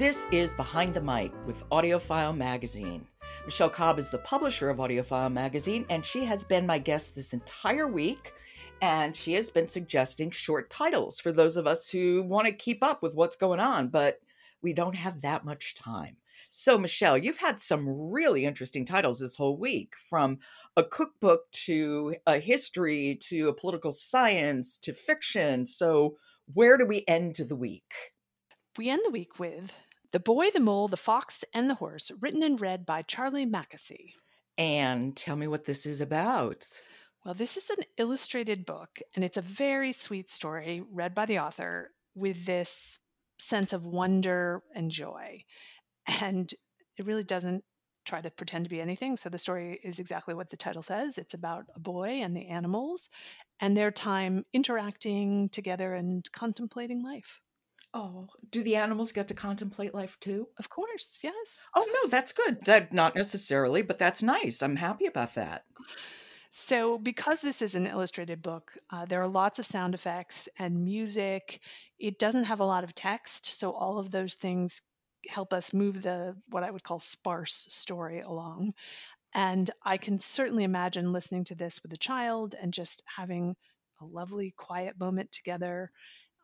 This is Behind the Mic with AudioFile Magazine. Michelle Cobb is the publisher of AudioFile Magazine, and she has been my guest this entire week. And she has been suggesting short titles for those of us who want to keep up with what's going on, but we don't have that much time. So, Michelle, you've had some really interesting titles this whole week from a cookbook to a history to a political science to fiction. So, where do we end the week? We end the week with The Boy, the Mole, the Fox, and the Horse, written and read by Charlie Mackesy. And tell me what this is about. Well, this is an illustrated book, and it's a very sweet story read by the author with this sense of wonder and joy and it really doesn't try to pretend to be anything. So the story is exactly what the title says. It's about a boy and the animals and their time interacting together and contemplating life. Oh, do the animals get to contemplate life too? Of course, yes. Oh no, that's good. That not necessarily, but that's nice. I'm happy about that. So, because this is an illustrated book, uh, there are lots of sound effects and music. It doesn't have a lot of text, so all of those things help us move the what I would call sparse story along. And I can certainly imagine listening to this with a child and just having a lovely quiet moment together.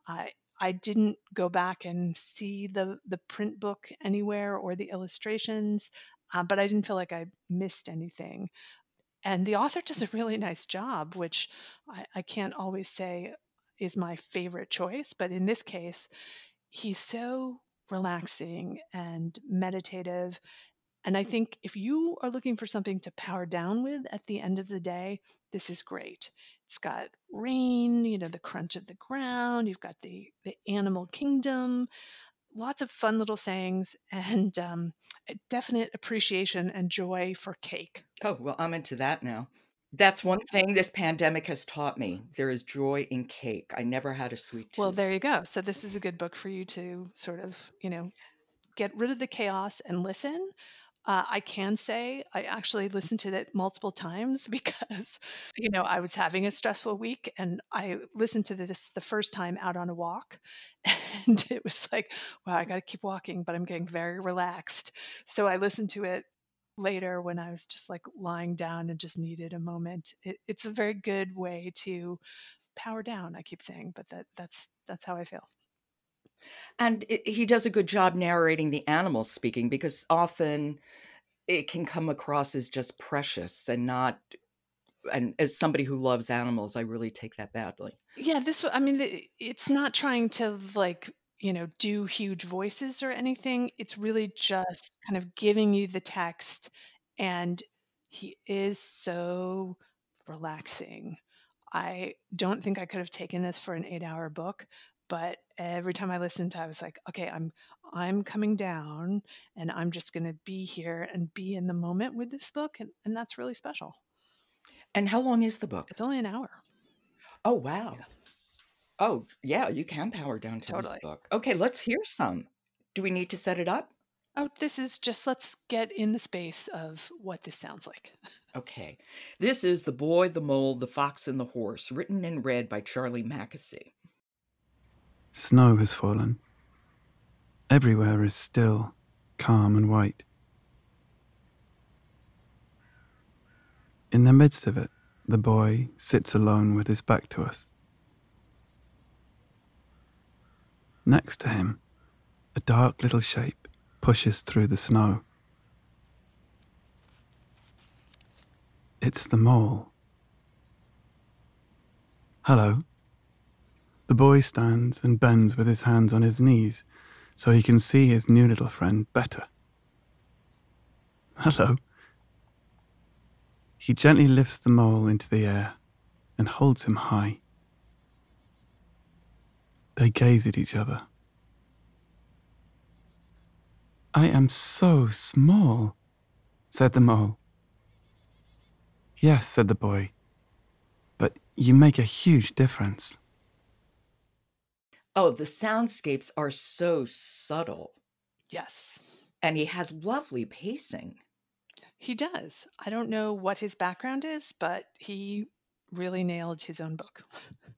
I I didn't go back and see the the print book anywhere or the illustrations, uh, but I didn't feel like I missed anything. And the author does a really nice job, which I, I can't always say is my favorite choice, but in this case, he's so relaxing and meditative. And I think if you are looking for something to power down with at the end of the day, this is great. It's got rain, you know, the crunch of the ground, you've got the, the animal kingdom, lots of fun little sayings, and um, definite appreciation and joy for cake. Oh, well, I'm into that now. That's one thing this pandemic has taught me. There is joy in cake. I never had a sweet tooth. Well, there you go. So this is a good book for you to sort of, you know, get rid of the chaos and listen. Uh, I can say I actually listened to it multiple times because, you know, I was having a stressful week and I listened to this the first time out on a walk. And it was like, wow, I got to keep walking, but I'm getting very relaxed. So I listened to it later when I was just like lying down and just needed a moment. It, it's a very good way to power down. I keep saying, but that that's that's how I feel. And it, he does a good job narrating the animals speaking because often it can come across as just precious and not and as somebody who loves animals i really take that badly yeah this i mean it's not trying to like you know, do huge voices or anything. It's really just kind of giving you the text. And he is so relaxing. I don't think I could have taken this for an eight hour book, but every time I listened to it, I was like, okay, I'm I'm coming down and I'm just gonna be here and be in the moment with this book. And, and that's really special. And how long is the book? It's only an hour. Oh wow. Yeah. Oh, yeah, you can power down to this book. Okay, let's hear some. Do we need to set it up? Oh, this is just let's get in the space of what this sounds like. Okay. This is The Boy, the Mole, the Fox, and the Horse, written and read by Charlie Mackesy. Snow has fallen. Everywhere is still, calm, and white. In the midst of it, the boy sits alone with his back to us. Next to him, a dark little shape pushes through the snow. It's the mole. Hello. The boy stands and bends with his hands on his knees so he can see his new little friend better. Hello. He gently lifts the mole into the air and holds him high. They gaze at each other. I am so small, said the mole. Yes, said the boy, but you make a huge difference. Oh, the soundscapes are so subtle. Yes. And he has lovely pacing. He does. I don't know what his background is, but he really nailed his own book.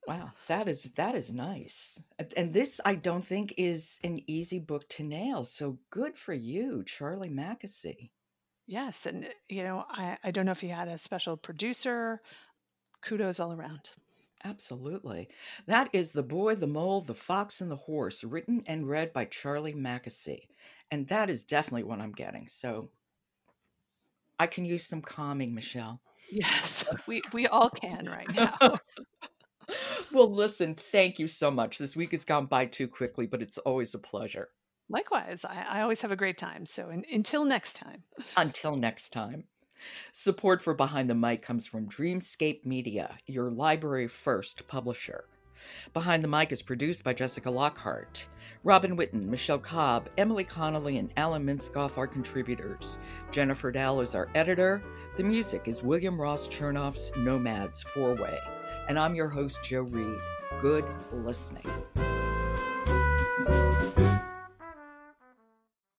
Wow, that is that is nice. And this I don't think is an easy book to nail. So good for you, Charlie Mackesy. Yes, and uh, you know, I, I don't know if he had a special producer. Kudos all around. Absolutely. That is The Boy, the Mole, the Fox, and the Horse, written and read by Charlie Mackesy. And that is definitely what I'm getting. So I can use some calming, Michelle. Yes, we, we all can right now. well, listen, thank you so much. This week has gone by too quickly, but it's always a pleasure. Likewise, I, I always have a great time. So in, until next time. Until next time. Support for Behind the Mic comes from Dreamscape Media, your library first publisher. Behind the Mic is produced by Jessica Lockhart. Robin Whitten, Michelle Cobb, Emily Connolly, and Alan Minskoff are contributors. Jennifer Dell is our editor. The music is William Ross Chernoff's Nomads Four Way. And I'm your host, Jo Reed. Good listening.